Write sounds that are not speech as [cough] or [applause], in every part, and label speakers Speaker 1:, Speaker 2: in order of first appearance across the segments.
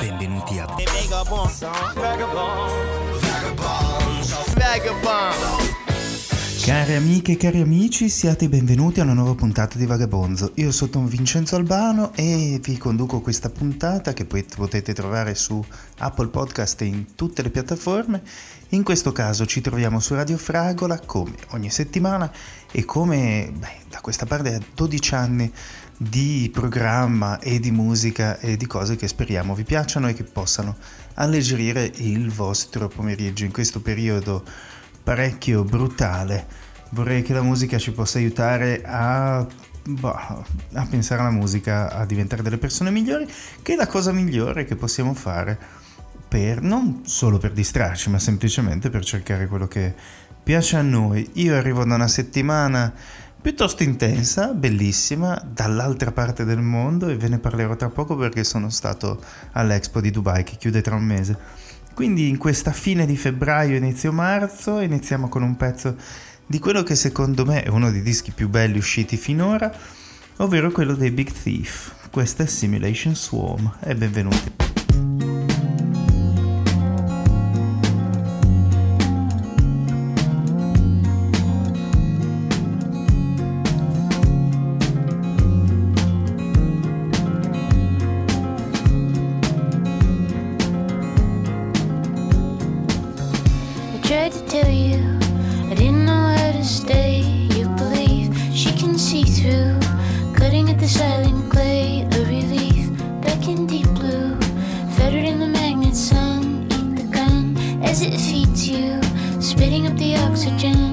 Speaker 1: Benvenuti a Cari amiche e cari amici, siate benvenuti a una nuova puntata di Vagabonzo. Io sono Vincenzo Albano e vi conduco questa puntata che poi potete trovare su Apple Podcast e in tutte le piattaforme. In questo caso ci troviamo su Radio Fragola come ogni settimana e come beh, da questa parte a 12 anni di programma e di musica e di cose che speriamo vi piacciono e che possano alleggerire il vostro pomeriggio in questo periodo parecchio brutale. Vorrei che la musica ci possa aiutare a, boh, a pensare alla musica, a diventare delle persone migliori, che è la cosa migliore che possiamo fare per non solo per distrarci, ma semplicemente per cercare quello che piace a noi. Io arrivo da una settimana piuttosto intensa, bellissima, dall'altra parte del mondo e ve ne parlerò tra poco perché sono stato all'Expo di Dubai che chiude tra un mese. Quindi in questa fine di febbraio, inizio marzo, iniziamo con un pezzo di quello che secondo me è uno dei dischi più belli usciti finora, ovvero quello dei Big Thief. Questa è Simulation Swarm e benvenuti.
Speaker 2: 时间。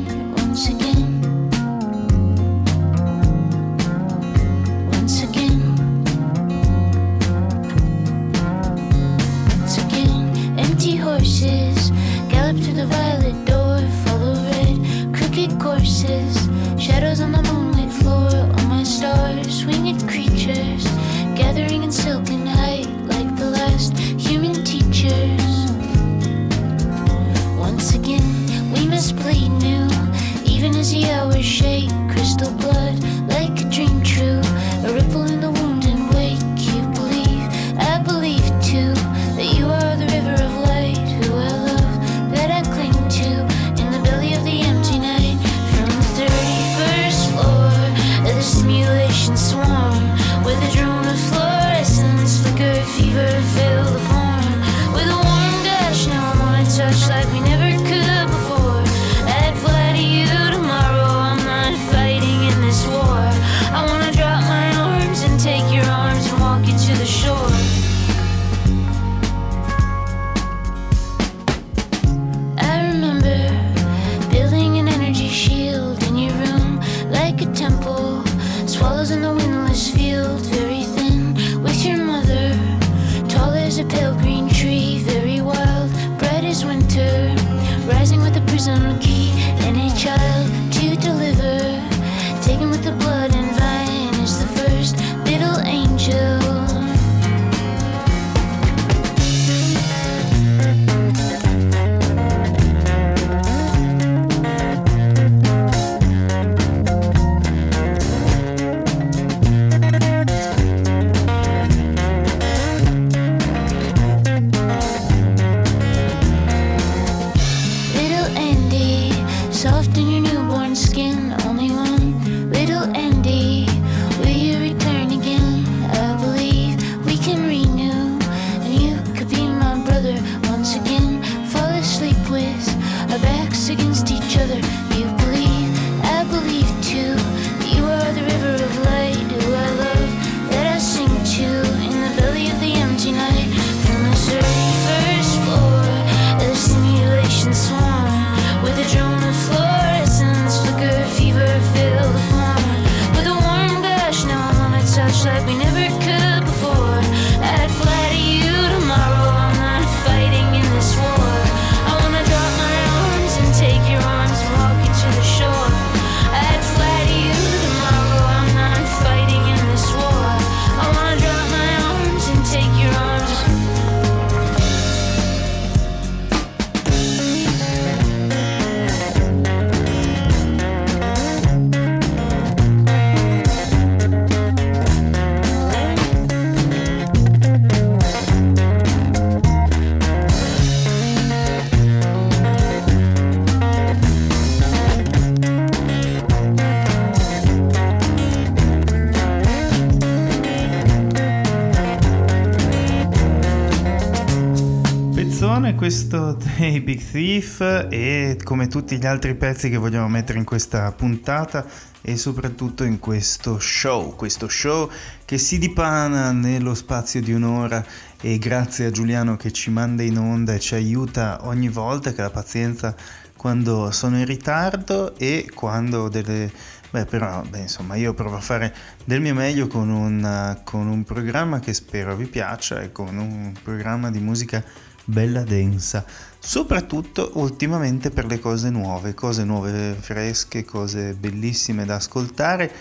Speaker 2: Big Thief e come tutti gli altri pezzi che vogliamo mettere in questa puntata e soprattutto in questo show, questo show che si dipana nello spazio di un'ora e grazie a Giuliano che ci manda in onda e ci aiuta ogni volta che la pazienza quando sono in ritardo e quando delle Beh, però, beh, insomma, io provo a fare del mio meglio con un, con un programma che spero vi piaccia e con un programma di musica bella densa, soprattutto ultimamente per le cose nuove, cose nuove fresche, cose bellissime da ascoltare,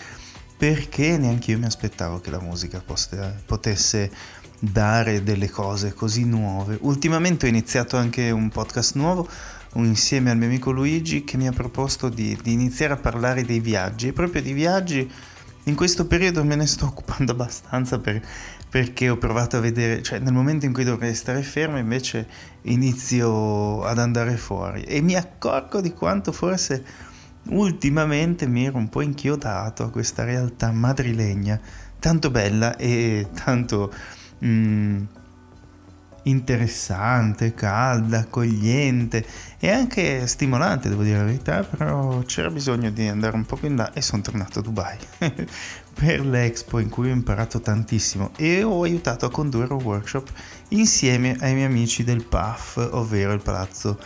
Speaker 2: perché neanche io mi aspettavo che la musica potesse dare delle cose così nuove. Ultimamente ho iniziato anche un podcast nuovo insieme al mio amico Luigi che mi ha proposto di, di iniziare a parlare dei viaggi e proprio di viaggi in questo periodo me ne sto occupando [laughs] abbastanza per, perché ho provato a vedere, cioè nel momento in cui dovrei stare fermo invece inizio ad andare fuori. E mi accorgo di quanto forse ultimamente mi ero un po' inchiodato a questa realtà madrilegna tanto bella e tanto... Mm, interessante, calda, accogliente e anche stimolante, devo dire la verità, però c'era bisogno di andare un po' più in là e sono tornato a Dubai [laughs] per l'Expo in cui ho imparato tantissimo e ho aiutato a condurre un workshop insieme ai miei amici del PAF, ovvero il Palazzo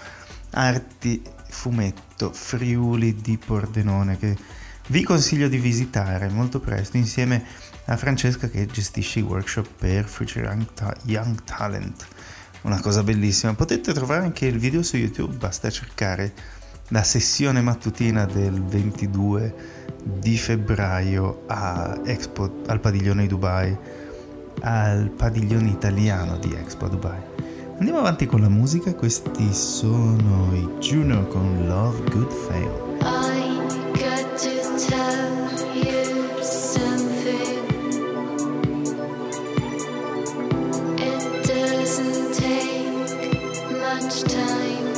Speaker 2: Arti Fumetto Friuli di Pordenone che vi consiglio di visitare molto presto insieme a Francesca che gestisce i workshop per Future Young, Ta- Young Talent. Una cosa bellissima. Potete trovare anche il video su YouTube, basta cercare la sessione mattutina del 22 di febbraio Expo, al padiglione di Dubai, al padiglione italiano di Expo Dubai. Andiamo avanti con la musica, questi sono i Juno con Love Good Fail. It doesn't take much time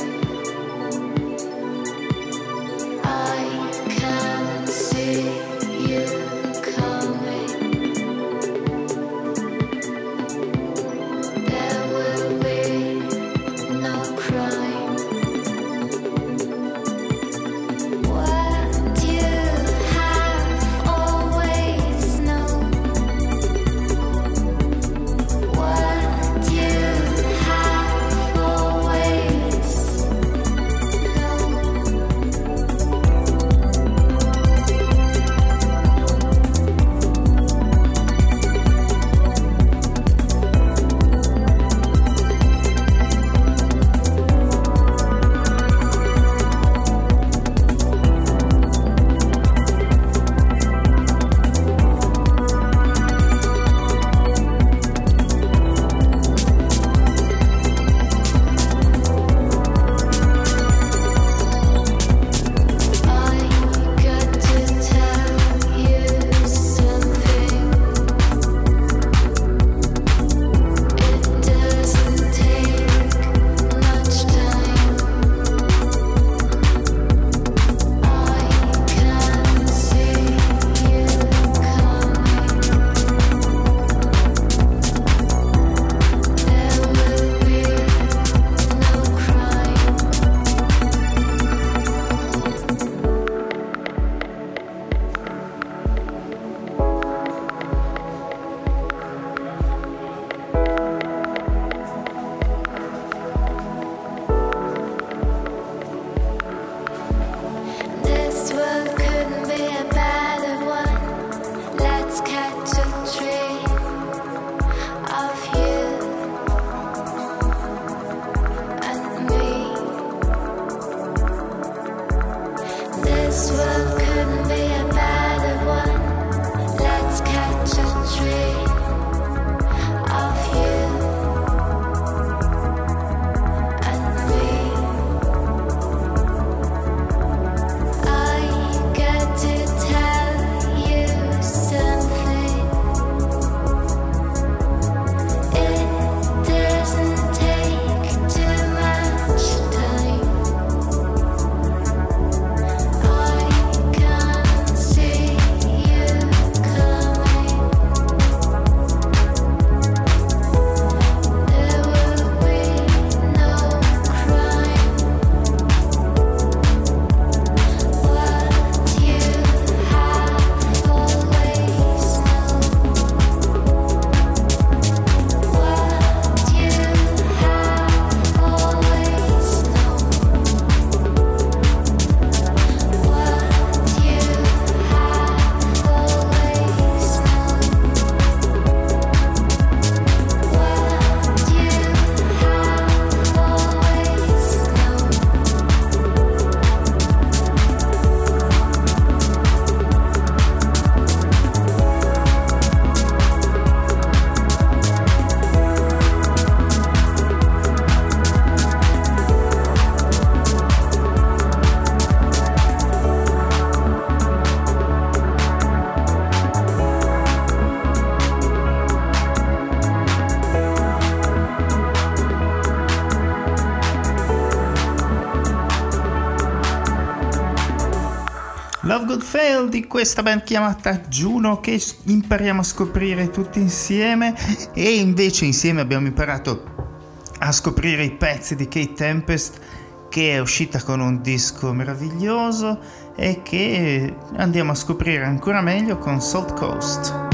Speaker 2: Love Good Fail di questa band chiamata Juno che impariamo a scoprire tutti insieme e invece insieme abbiamo imparato a scoprire i pezzi di Kate Tempest che è uscita con un disco meraviglioso e che andiamo a scoprire ancora meglio con Salt Coast.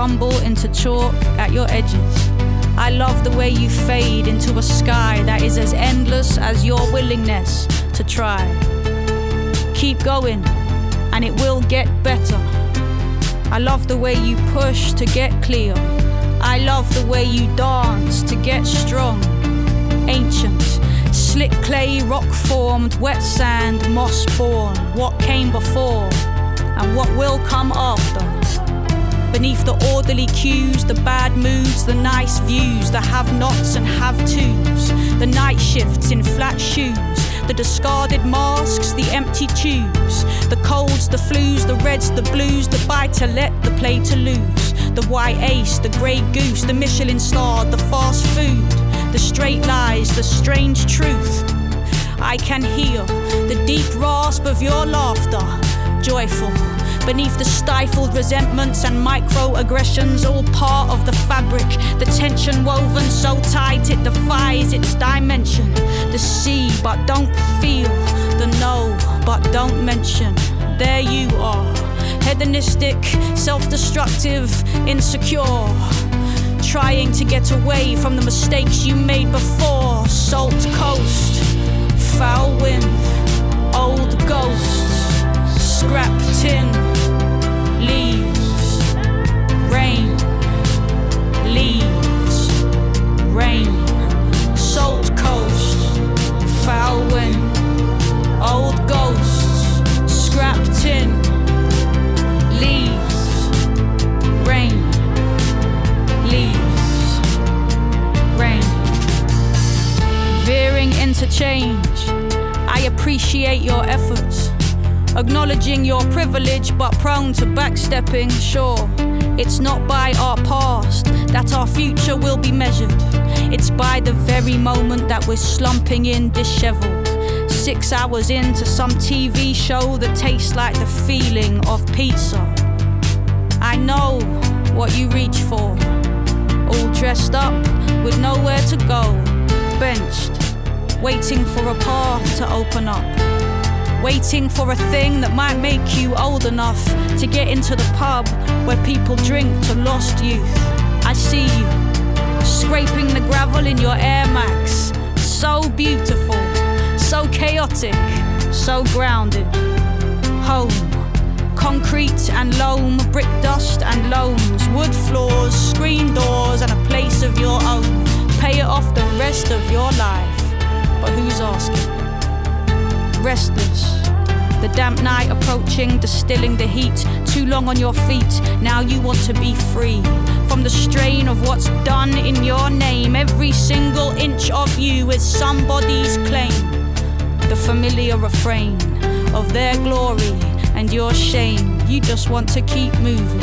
Speaker 3: Crumble into chalk at your edges. I love the way you fade into a sky that is as endless as your willingness to try. Keep going, and it will get better. I love the way you push to get clear. I love the way you dance to get strong. Ancient, slick clay, rock formed, wet sand, moss born. What came before? and what will come after. Beneath the orderly cues, the bad moods, the nice views, the have nots and have tos, the night shifts in flat shoes, the discarded masks, the empty tubes, the colds, the flus, the reds, the blues, the buy to let, the play to lose, the white ace, the grey goose, the Michelin star, the fast food, the straight lies, the strange truth. I can hear the deep rasp of your laughter joyful. Beneath the stifled resentments and microaggressions, all part of the fabric. The tension woven so tight it defies its dimension. The see, but don't feel. The know, but don't mention. There you are. Hedonistic, self destructive, insecure. Trying to get away from the mistakes you made before. Salt coast, foul wind, old ghosts scrap tin, rain, leaves, rain, salt coast, foul wind, old ghosts, leaves, rain, leaves, rain, veering interchange. I appreciate your efforts Acknowledging your privilege but prone to backstepping, sure. It's not by our past that our future will be measured. It's by the very moment that we're slumping in disheveled. Six hours into some TV show that tastes like the feeling of pizza. I know what you reach for. All dressed up with nowhere to go. Benched, waiting for a path to open up waiting for a thing that might make you old enough to get into the pub where people drink to lost youth. I see you scraping the gravel in your Air Max. So beautiful, so chaotic, so grounded. Home. Concrete and loam, brick dust and loams, wood floors, screen doors, and a place of your own. Pay it off the rest of your life. But who's asking? Restless. The damp night approaching, distilling the heat. Too long on your feet, now you want to be free. From the strain of what's done in your name, every single inch of you is somebody's claim. The familiar refrain of their glory and your shame. You just want to keep moving.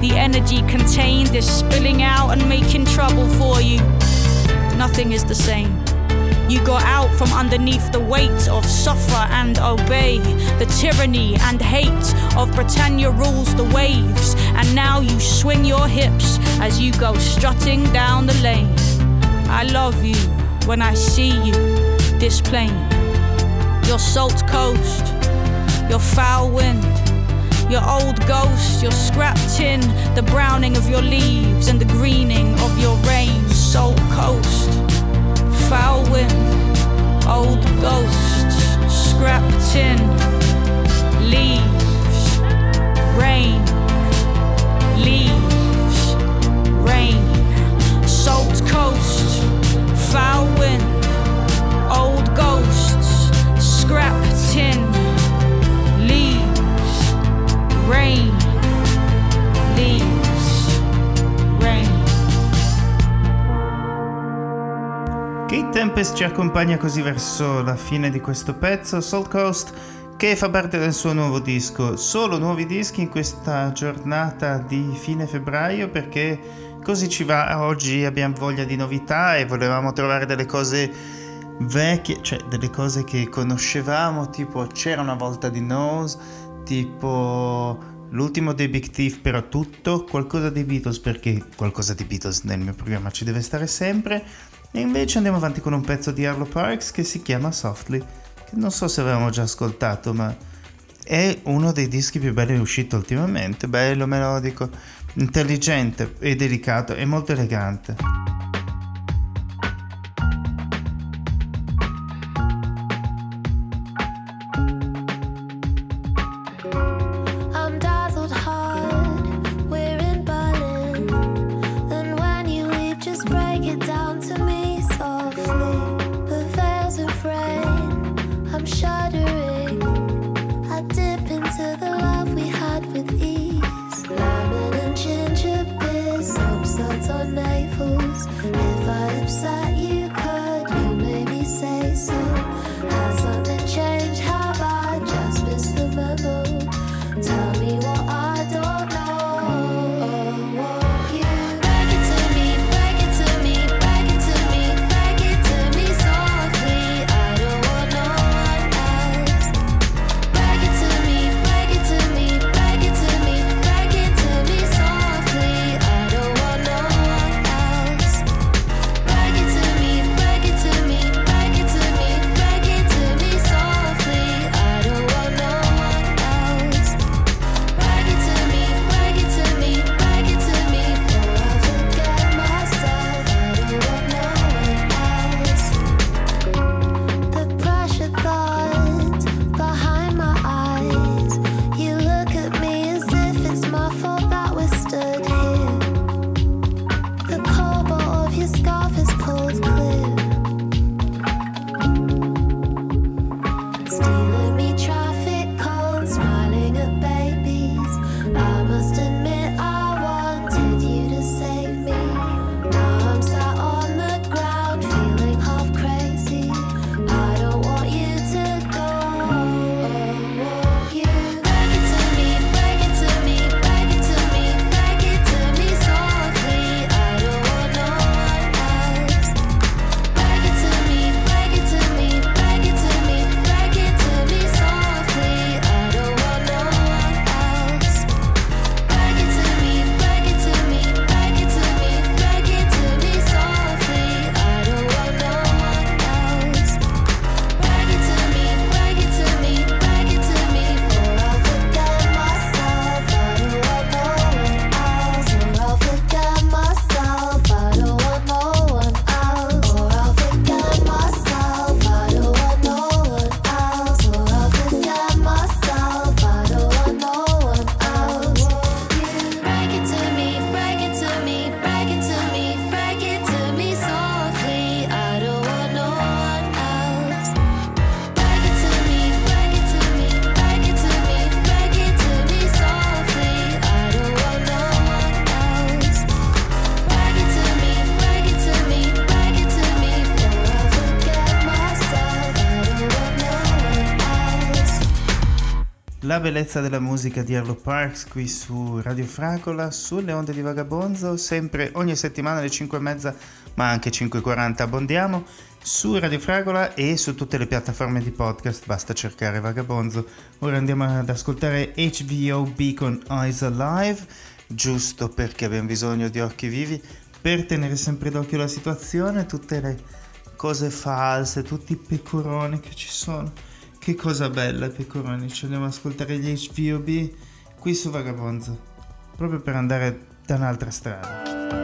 Speaker 3: The energy contained is spilling out and making trouble for you. Nothing is the same. You got out from underneath the weight of suffer and obey. The tyranny and hate of Britannia rules the waves. And now you swing your hips as you go strutting down the lane. I love you when I see you, this plain. Your salt coast, your foul wind, your old ghost, your scrap tin, the browning of your leaves and the greening of your rain. Salt coast foul wind, old ghosts, scrap tin, leaves, rain, leaves, rain, salt coast, foul wind, old ghosts, scrap tin, leaves, rain,
Speaker 1: Kate Tempest ci accompagna così verso la fine di questo pezzo, Salt Coast, che fa parte del suo nuovo disco. Solo nuovi dischi in questa giornata di fine febbraio perché così ci va. Oggi abbiamo voglia di novità e volevamo trovare delle cose vecchie, cioè delle cose che conoscevamo, tipo C'era una volta di Nose, tipo l'ultimo dei Big Thief però tutto, qualcosa dei Beatles perché qualcosa di Beatles nel mio programma ci deve stare sempre e invece andiamo avanti con un pezzo di Arlo Parks che si chiama Softly, che non so se avevamo già ascoltato ma è uno dei dischi più belli uscito ultimamente, bello, melodico, intelligente e delicato e molto elegante. Bellezza della musica di Arlo Parks qui su Radio Fragola, sulle onde di Vagabonzo, sempre ogni settimana alle 5 e mezza, ma anche 5.40 abbondiamo, su Radio Fragola e su tutte le piattaforme di podcast, basta cercare Vagabonzo. Ora andiamo ad ascoltare HVOB con Eyes Alive, giusto perché abbiamo bisogno di occhi vivi, per tenere sempre d'occhio la situazione, tutte le cose false, tutti i pecoroni che ci sono. Che cosa bella, pecoroni. Ci andiamo ad ascoltare gli HVOB qui su Vagabonzo. Proprio per andare da un'altra strada.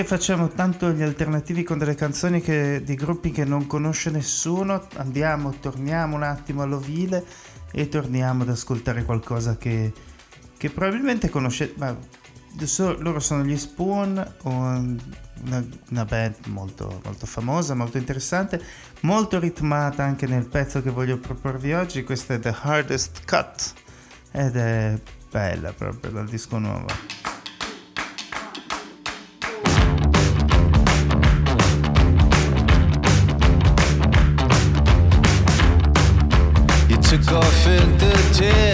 Speaker 2: Che facciamo tanto gli alternativi con delle canzoni che, di gruppi che non conosce nessuno, andiamo, torniamo un attimo all'ovile e torniamo ad ascoltare qualcosa che, che probabilmente conoscete. Ma adesso loro sono gli Spoon, una, una band molto, molto famosa, molto interessante, molto ritmata anche nel pezzo che voglio proporvi oggi. Questa è The Hardest Cut ed è bella proprio dal disco nuovo.
Speaker 4: Took off in the dead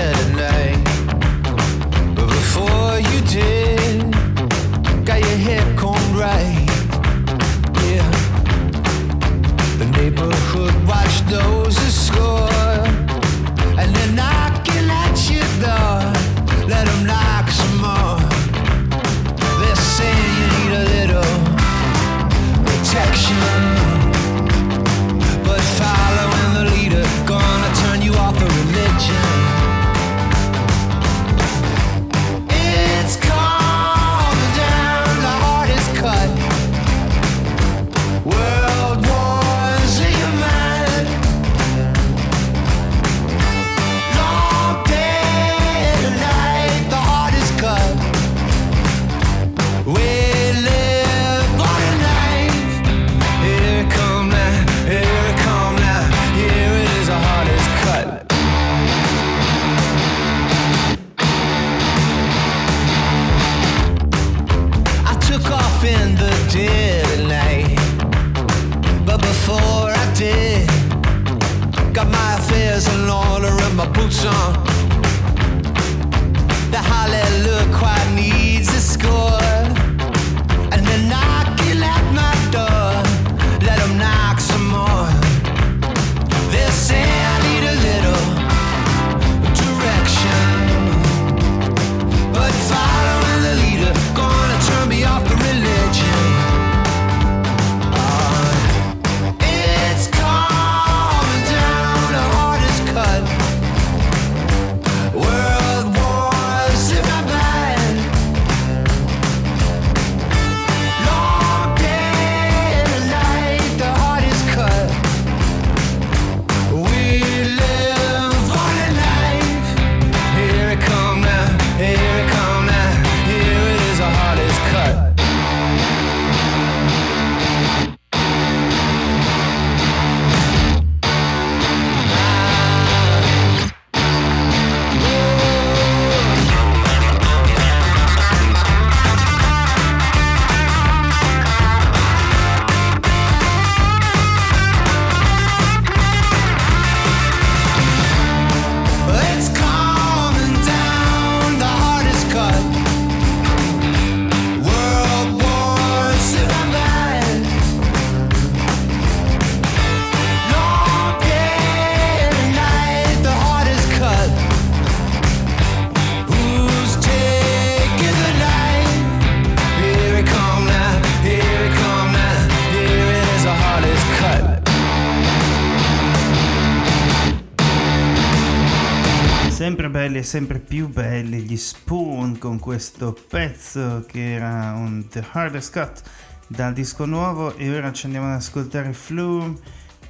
Speaker 2: Sempre più belli gli Spoon con questo pezzo che era un The Hardest Cut dal disco nuovo e ora ci andiamo ad ascoltare Flume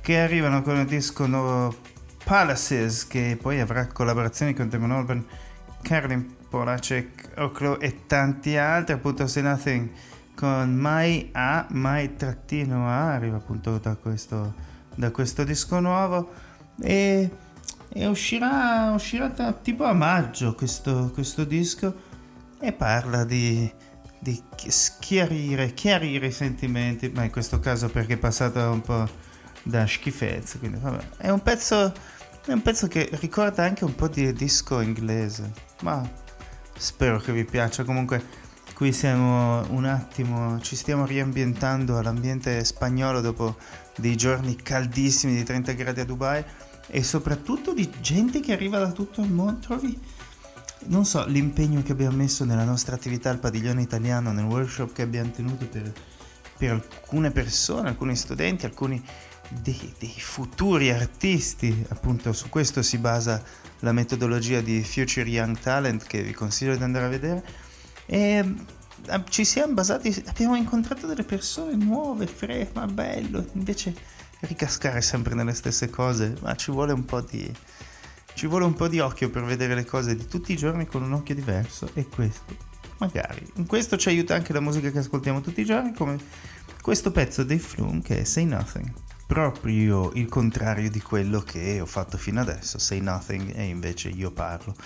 Speaker 2: che arrivano con il disco nuovo Palaces che poi avrà collaborazioni con Damon Albarn, Caroline Polacek, Oclo e tanti altri appunto Say Nothing con My A, My trattino A arriva appunto da questo, da questo disco nuovo. E e uscirà, uscirà da- tipo a maggio questo, questo disco e parla di, di chi- schiarire, chiarire i sentimenti, ma in questo caso perché è passato un po' da schifezze, quindi vabbè. È un pezzo, è un pezzo che ricorda anche un po' di disco inglese, ma spero che vi piaccia. Comunque qui siamo un attimo, ci stiamo riambientando all'ambiente spagnolo dopo dei giorni caldissimi di 30 gradi a Dubai e soprattutto di gente che arriva da tutto il mondo. Trovi, non so, l'impegno che abbiamo messo nella nostra attività al padiglione italiano, nel workshop che abbiamo tenuto per, per alcune persone, alcuni studenti, alcuni dei, dei futuri artisti. Appunto, su questo si basa la metodologia di Future Young Talent che vi consiglio di andare a vedere. E eh, ci siamo basati, abbiamo incontrato delle persone nuove, fre, ma bello, invece ricascare sempre nelle stesse cose, ma ci vuole un po' di... Ci vuole un po' di occhio per vedere le cose di tutti i giorni con un occhio diverso e questo, magari. In questo ci aiuta anche la musica che ascoltiamo tutti i giorni, come questo pezzo dei Flume che è Say Nothing. Proprio il contrario di quello che ho fatto fino adesso, Say Nothing e invece io parlo.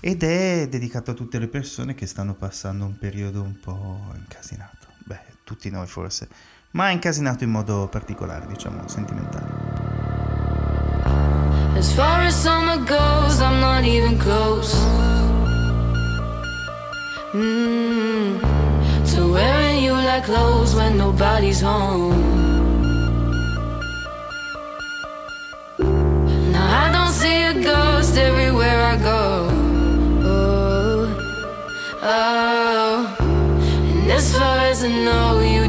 Speaker 2: Ed è dedicato a tutte le persone che stanno passando un periodo un po' incasinato. Beh, tutti noi forse, ma incasinato in modo particolare, diciamo, sentimentale.
Speaker 5: As far as summer goes, I'm not even close. Mm, to wearing you like clothes when nobody's home. Now I don't see a ghost everywhere I go. Oh, oh. And as far as I know, you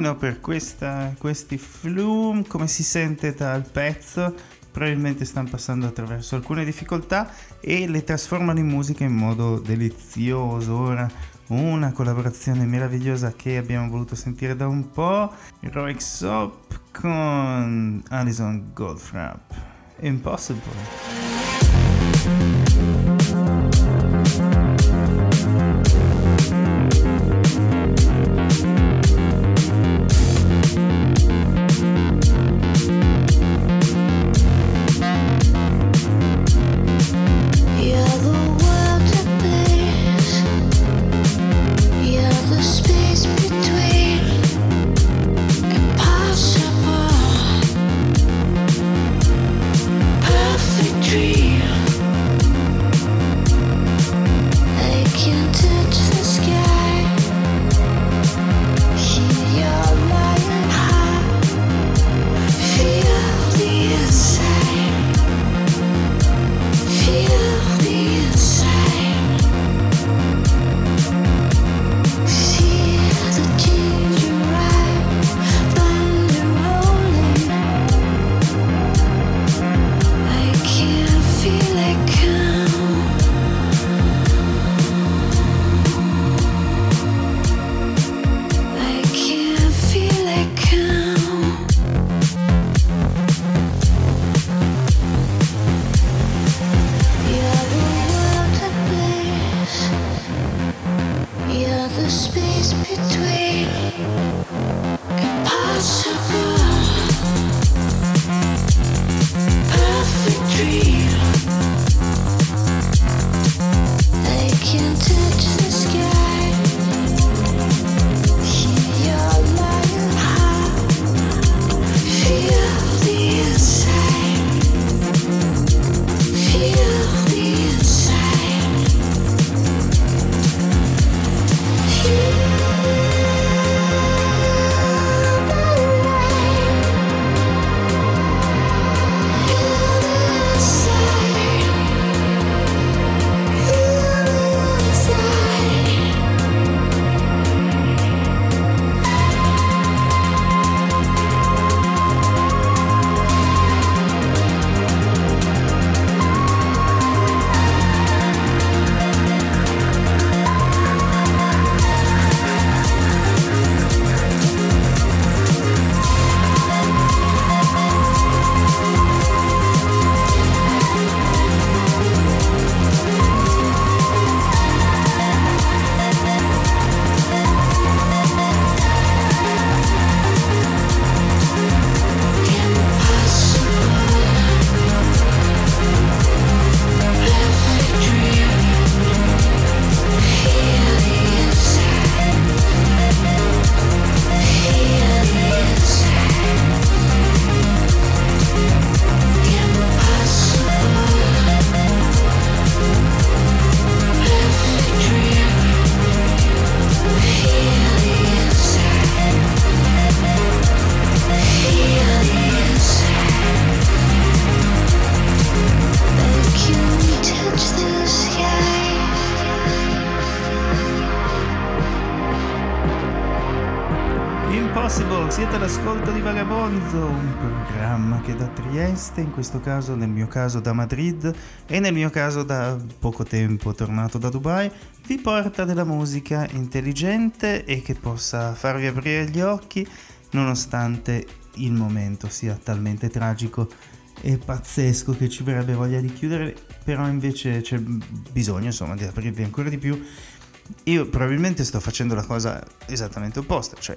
Speaker 2: complicatino per questa, questi flume, come si sente dal pezzo, probabilmente stanno passando attraverso alcune difficoltà e le trasformano in musica in modo delizioso. Ora una collaborazione meravigliosa che abbiamo voluto sentire da un po', Heroic Soap con Alison Goldfrapp. Impossible. Trieste, in questo caso, nel mio caso da Madrid e nel mio caso da poco tempo tornato da Dubai, vi porta della musica intelligente e che possa farvi aprire gli occhi nonostante il momento sia talmente tragico e pazzesco che ci verrebbe voglia di chiudere, però invece c'è bisogno insomma di aprirvi ancora di più. Io probabilmente sto facendo la cosa esattamente opposta, cioè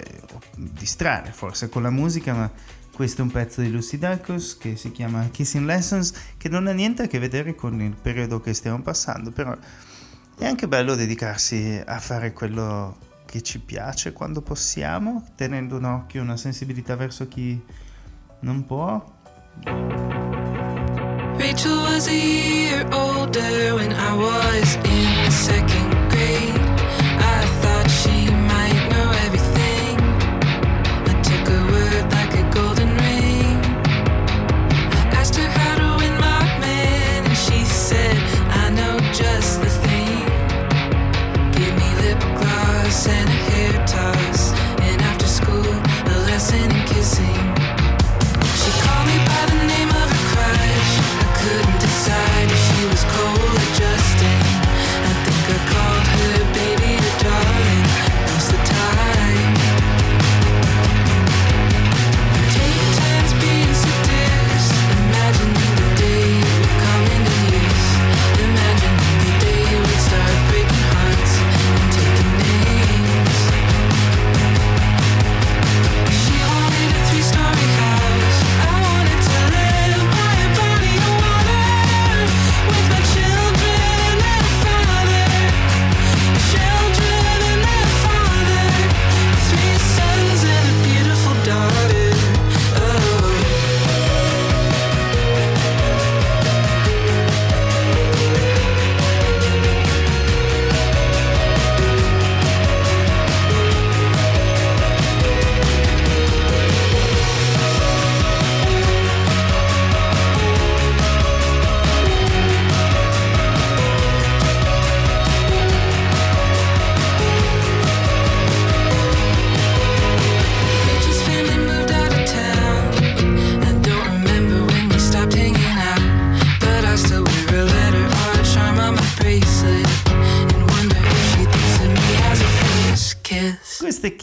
Speaker 2: distrarre forse con la musica, ma questo è un pezzo di Lucy Dacus che si chiama Kissing Lessons, che non ha niente a che vedere con il periodo che stiamo passando, però è anche bello dedicarsi a fare quello che ci piace quando possiamo, tenendo un occhio, una sensibilità verso chi non può.
Speaker 6: Rachel was a year older when I was in second grade.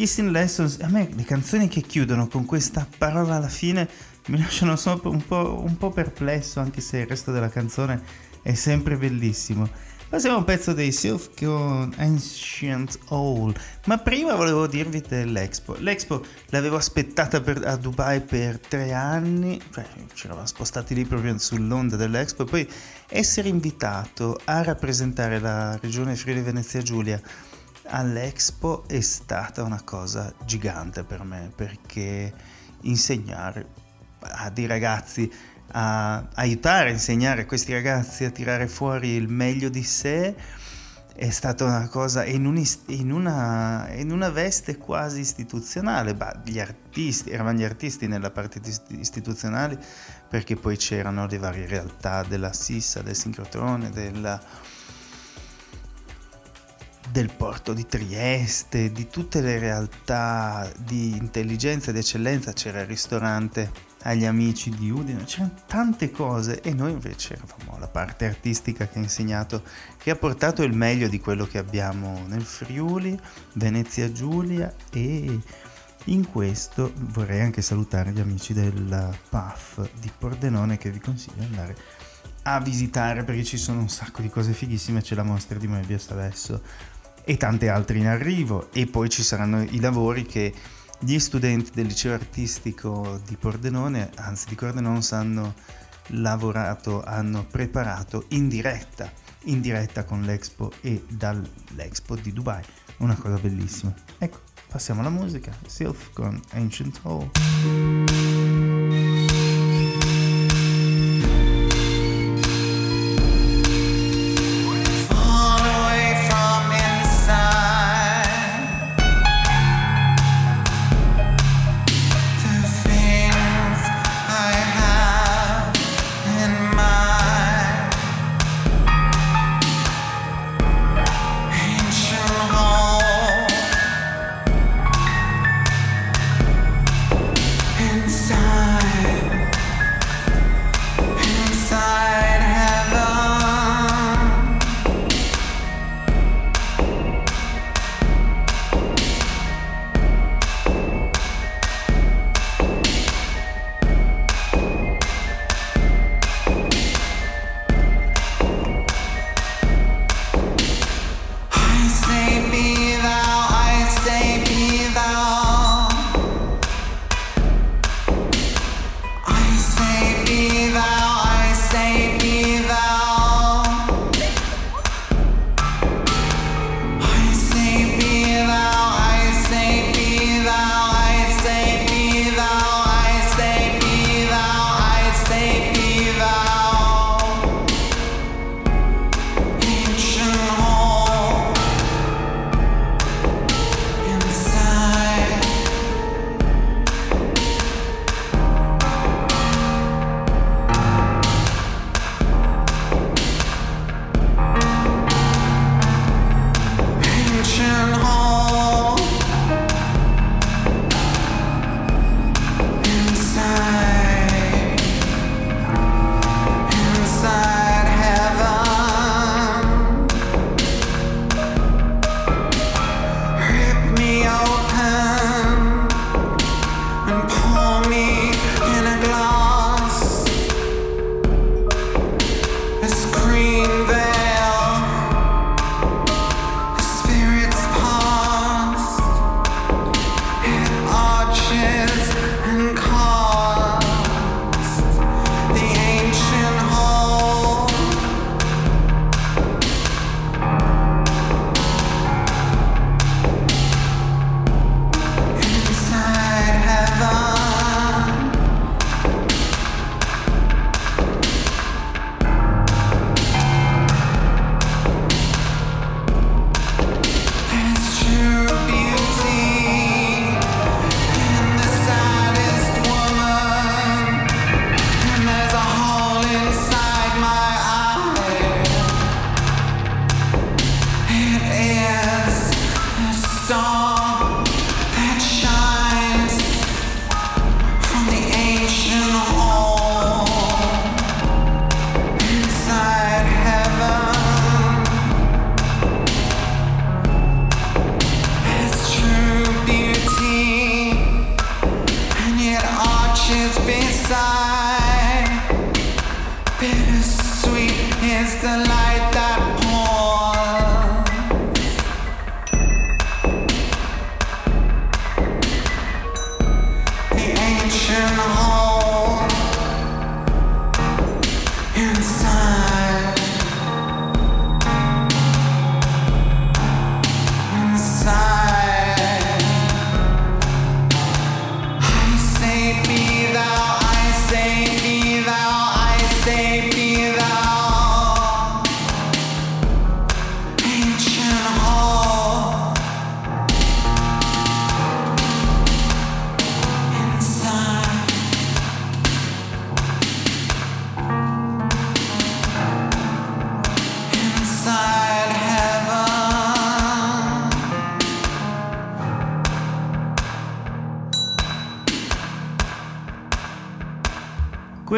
Speaker 6: Kissing
Speaker 2: Lessons, a me le canzoni che chiudono con questa parola alla fine mi lasciano un po', un po' perplesso, anche se il resto della canzone è sempre bellissimo. Passiamo a un pezzo dei Sylph con Ancient Hall. Ma prima volevo dirvi dell'Expo. L'Expo l'avevo aspettata per- a Dubai per tre anni, cioè ci eravamo spostati lì proprio sull'onda dell'Expo. E poi essere invitato a rappresentare la regione Friuli Venezia Giulia all'Expo è stata una cosa gigante per me perché insegnare a dei ragazzi a aiutare a insegnare questi ragazzi a tirare fuori il meglio di sé è stata una cosa in, un in una, in una veste quasi istituzionale, bah, gli artisti, eravamo gli artisti nella parte istituzionale perché poi c'erano le varie realtà della Sissa, del sincrotrone, della, del porto di Trieste, di tutte le realtà di intelligenza ed eccellenza, c'era il ristorante agli amici di Udine, c'erano tante cose e noi invece eravamo la parte artistica che ha insegnato, che ha portato il meglio di quello che abbiamo nel Friuli, Venezia Giulia e in questo vorrei anche salutare gli amici del PAF di Pordenone che vi consiglio di andare a visitare perché ci sono un sacco di cose fighissime, c'è la mostra di Moebius adesso e tante altre in arrivo e poi ci saranno i lavori che gli studenti del liceo artistico di Pordenone, anzi di Cordenons, hanno lavorato, hanno preparato in diretta, in diretta con l'Expo e dall'Expo di Dubai, una cosa bellissima. Ecco, passiamo alla musica, Sylph con Ancient Hall.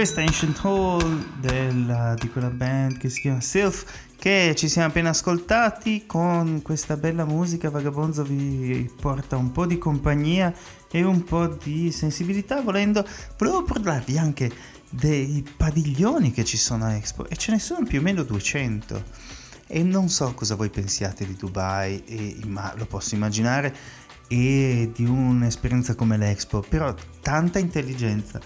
Speaker 2: Questa Ancient Hall della- di quella band che si chiama Sylph che ci siamo appena ascoltati con questa bella musica Vagabonzo vi porta un po' di compagnia e un po' di sensibilità volendo volevo parlarvi anche dei padiglioni che ci sono a Expo e ce ne sono più o meno 200 e non so cosa voi pensiate di Dubai e ma lo posso immaginare e di un'esperienza come l'Expo però tanta intelligenza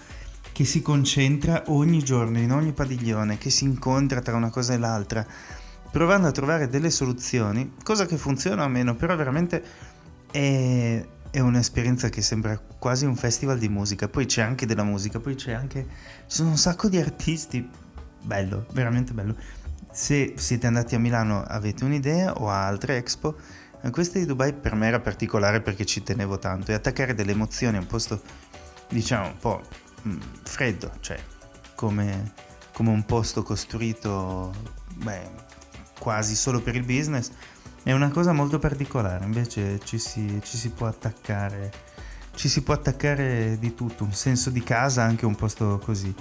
Speaker 2: che si concentra ogni giorno in ogni padiglione, che si incontra tra una cosa e l'altra, provando a trovare delle soluzioni, cosa che funziona o meno, però veramente è, è un'esperienza che sembra quasi un festival di musica, poi c'è anche della musica, poi c'è anche, ci sono un sacco di artisti, bello, veramente bello. Se siete andati a Milano avete un'idea o a altre expo, questa di Dubai per me era particolare perché ci tenevo tanto e attaccare delle emozioni a un posto diciamo un po' mm, freddo, cioè come, come un posto costruito beh, quasi solo per il business, è una cosa molto particolare, invece ci si, ci si può attaccare, ci si può attaccare di tutto, un senso di casa anche un posto così.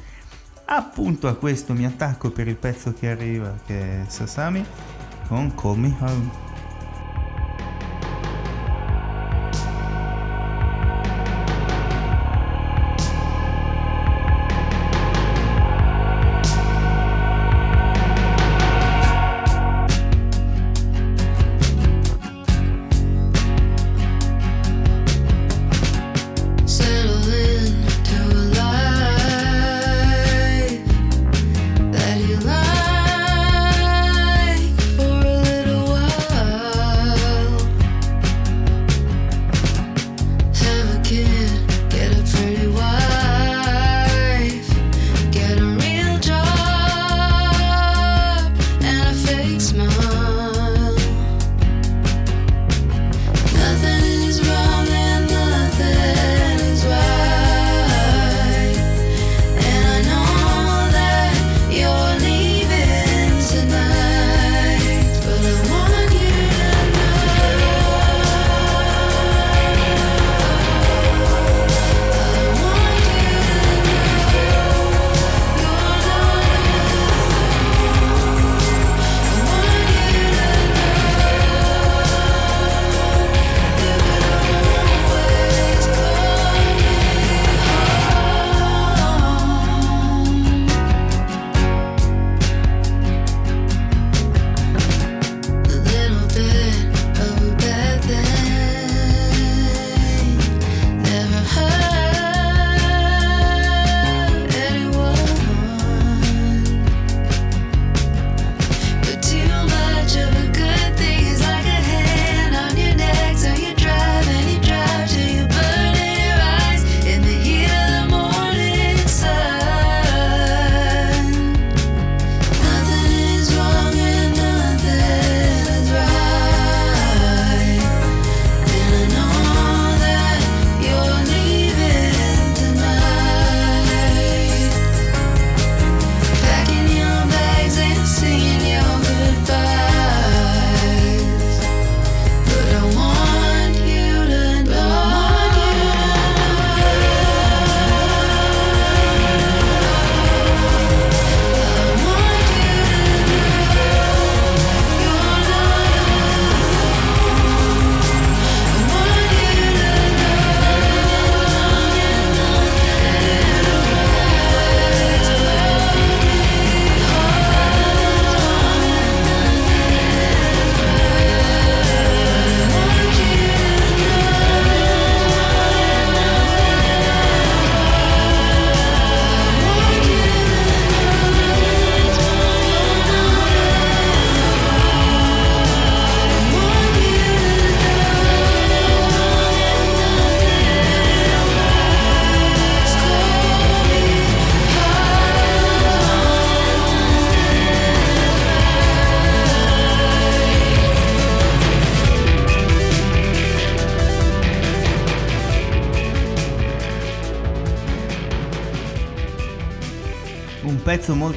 Speaker 2: Appunto a questo mi attacco per il pezzo che arriva, che è Sasami, con Call Me Home.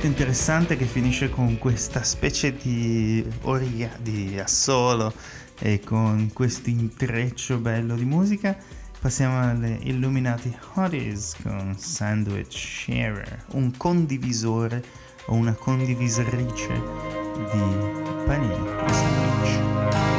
Speaker 1: Molto interessante che finisce con questa specie di oria di assolo e con questo intreccio bello di musica. Passiamo alle Illuminati Hotties con Sandwich Sharer, un condivisore o una condivisorice di panini sandwich.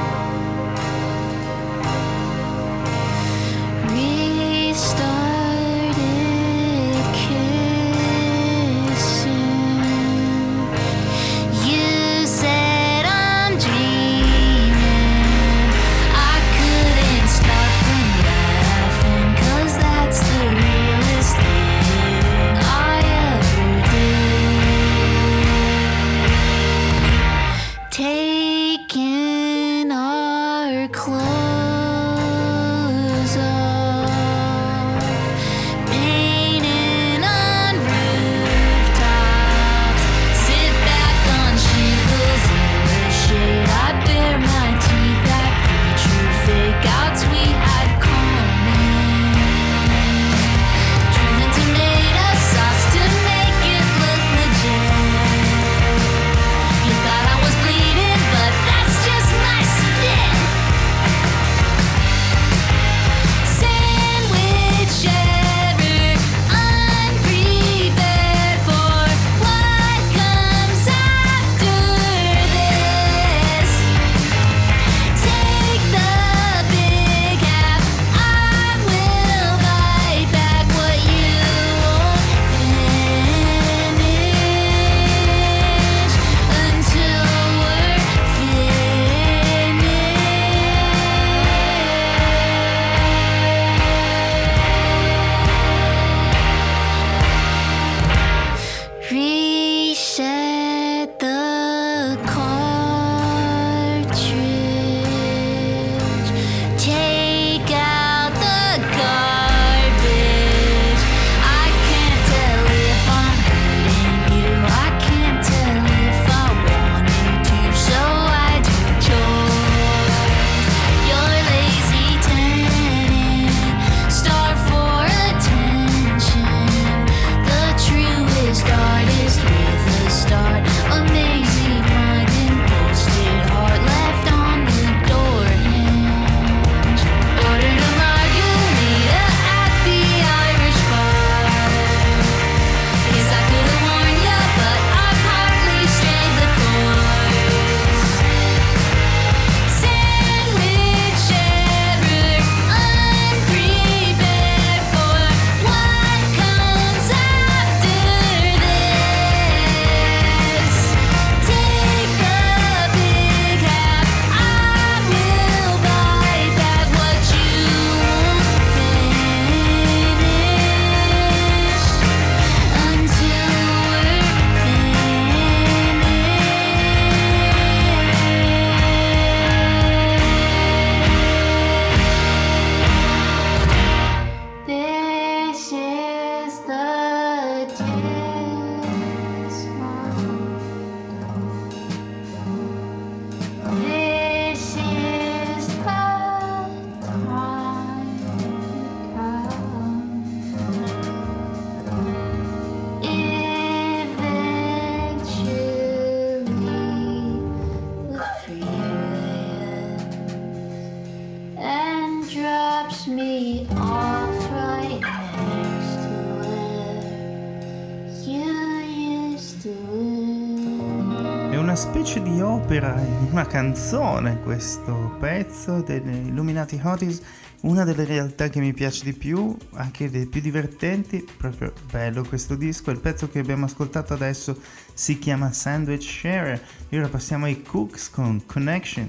Speaker 1: Una canzone questo pezzo degli Illuminati Hotties, una delle realtà che mi piace di più, anche delle più divertenti, proprio bello questo disco. Il pezzo che abbiamo ascoltato adesso si chiama Sandwich Sharer. E ora passiamo ai Cooks con Connection.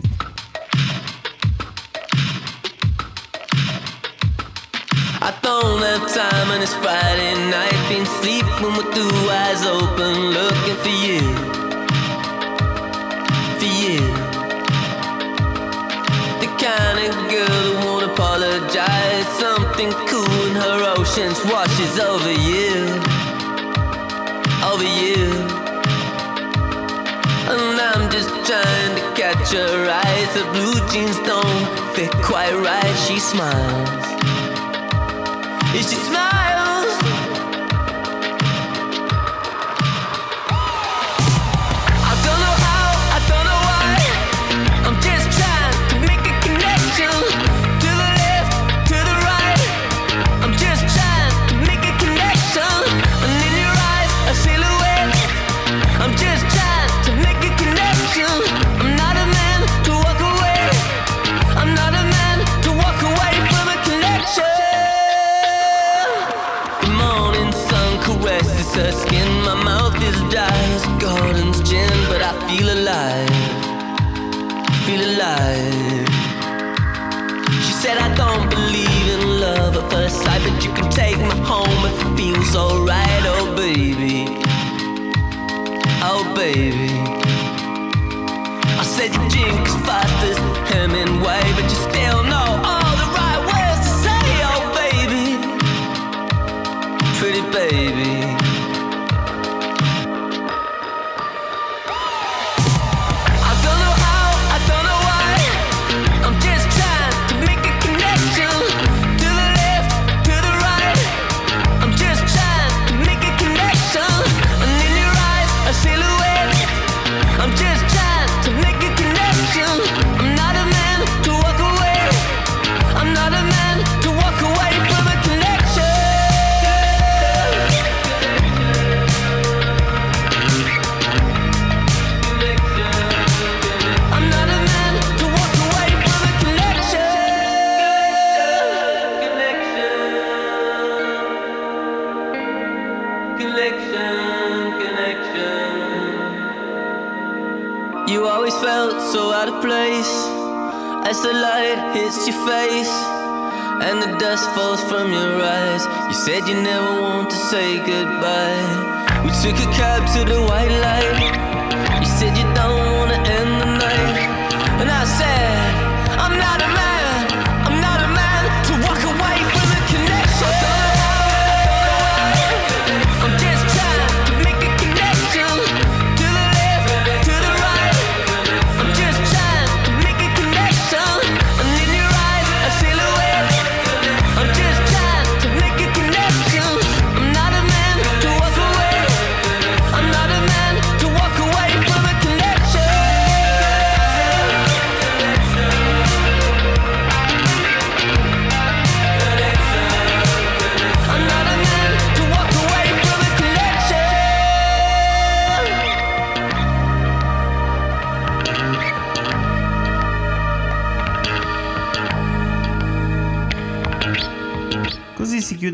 Speaker 7: I don't have time and it's Friday night. Been sleeping with two eyes open, looking for you. For you. The kind of girl who won't apologize. Something cool in her oceans washes over you. Over you. And I'm just trying to catch her eyes. Her blue jeans don't fit quite right. She smiles. She smiles, feel alive. Feel alive. She said, I don't believe in love at first sight, but you can take me home if it feels alright, oh baby. Oh baby. I said you drink as fast as Hemingway, but you still know all the right words to say, oh baby. Pretty baby. As the light hits your face and the dust falls from your eyes. You said you never want to say goodbye. We took a cab to the white light. You said you don't wanna end the night. And I said,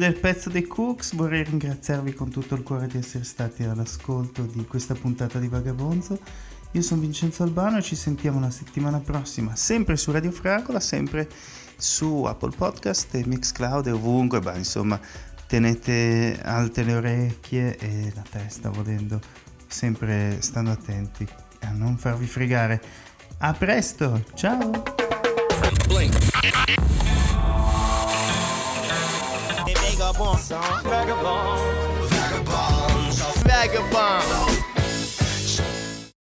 Speaker 2: Il pezzo dei Cooks, vorrei ringraziarvi con tutto il cuore di essere stati all'ascolto di questa puntata di Vagabonzo. Io sono Vincenzo Albano e ci sentiamo la settimana prossima, sempre su Radio Fragola, sempre su Apple Podcast e Mixcloud e ovunque, bah, insomma tenete alte le orecchie e la testa volendo, sempre stando attenti a non farvi fregare. A presto, ciao!
Speaker 8: Vagabond song. Vagabond. Vagabond. Vagabond.